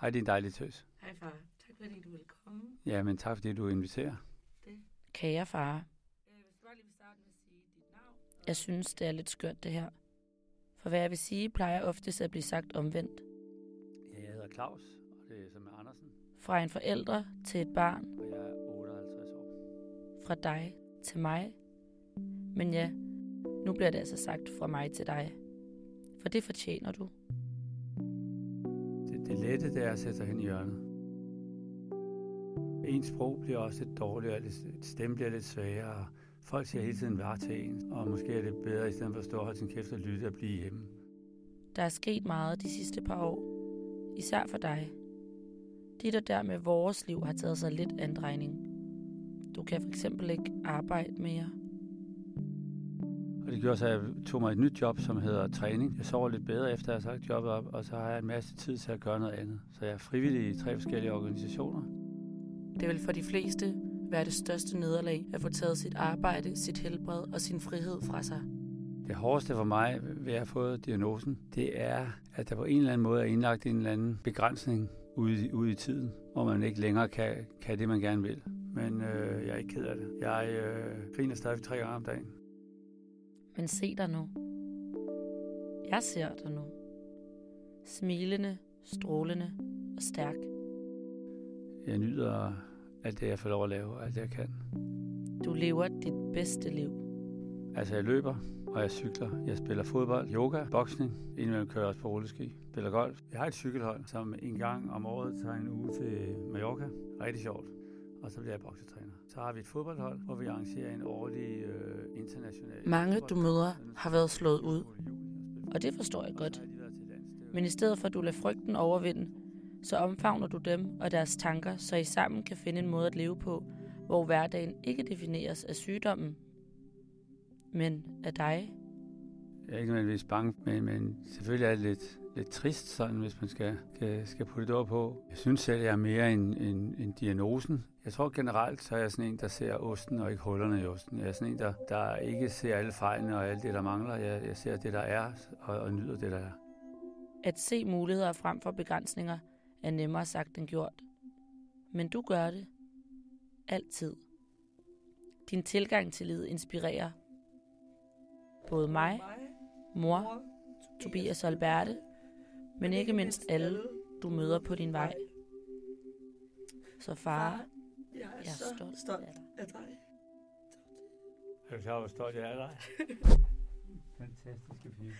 Hej, din dejlige tøs. Hej far, tak fordi du vil komme. Ja, men tak fordi du inviterer. Kære far, Jeg vil bare lige starte med at sige dit navn. jeg synes, det er lidt skørt det her. For hvad jeg vil sige, plejer oftest at blive sagt omvendt. Ja, jeg hedder Claus, og det er som med Andersen, Fra en forælder til et barn, og jeg er 58 år. fra dig til mig. Men ja, nu bliver det altså sagt fra mig til dig. For det fortjener du. Det, lette, det er at sætte sig hen i hjørnet. Ens sprog bliver også lidt dårligere, lidt- stemmen bliver lidt svagere, folk siger hele tiden var til en, og måske er det bedre, i stedet for at stå og holde sin kæft og lytte og blive hjemme. Der er sket meget de sidste par år. Især for dig. Dit der dermed vores liv har taget sig lidt andrejning. Du kan for eksempel ikke arbejde mere. Og det gjorde så, at jeg tog mig et nyt job, som hedder træning. Jeg sover lidt bedre, efter jeg har sagt jobbet op, og så har jeg en masse tid til at gøre noget andet. Så jeg er frivillig i tre forskellige organisationer. Det vil for de fleste være det største nederlag at få taget sit arbejde, sit helbred og sin frihed fra sig. Det hårdeste for mig ved at have fået diagnosen, det er, at der på en eller anden måde er indlagt en eller anden begrænsning ude i, ude i tiden, hvor man ikke længere kan, kan det, man gerne vil. Men øh, jeg er ikke ked af det. Jeg øh, griner stadig tre gange om dagen. Men se dig nu. Jeg ser dig nu. Smilende, strålende og stærk. Jeg nyder alt det, jeg får lov at lave, alt det, jeg kan. Du lever dit bedste liv. Altså, jeg løber, og jeg cykler. Jeg spiller fodbold, yoga, boksning. Indimellem kører jeg også på rulleski. Spiller golf. Jeg har et cykelhold, som en gang om året tager en uge til Mallorca. Rigtig sjovt. Og så bliver jeg boksetræner. Så har vi et fodboldhold, hvor vi arrangerer en årlig øh. Mange, du møder, har været slået ud. Og det forstår jeg godt. Men i stedet for at du lader frygten overvinde, så omfavner du dem og deres tanker, så I sammen kan finde en måde at leve på, hvor hverdagen ikke defineres af sygdommen, men af dig. Jeg er ikke nødvendigvis bange, men, men selvfølgelig er det lidt, lidt trist, sådan, hvis man skal, skal, skal putte det over på. Jeg synes selv, jeg er mere en, en, en diagnosen. Jeg tror generelt, så er jeg sådan en, der ser osten og ikke hullerne i osten. Jeg er sådan en, der, der ikke ser alle fejlene og alt det, der mangler. Jeg, jeg ser det, der er, og, og nyder det, der er. At se muligheder frem for begrænsninger er nemmere sagt end gjort. Men du gør det. Altid. Din tilgang til livet inspirerer både mig, mor, Tobias og Alberte, men ikke mindst alle, du møder på din vej. Så far, Jeg er, jeg er så stolt stolt af dig. dig. Er du klar, hvor stolt jeg er af dig? Fantastiske pige.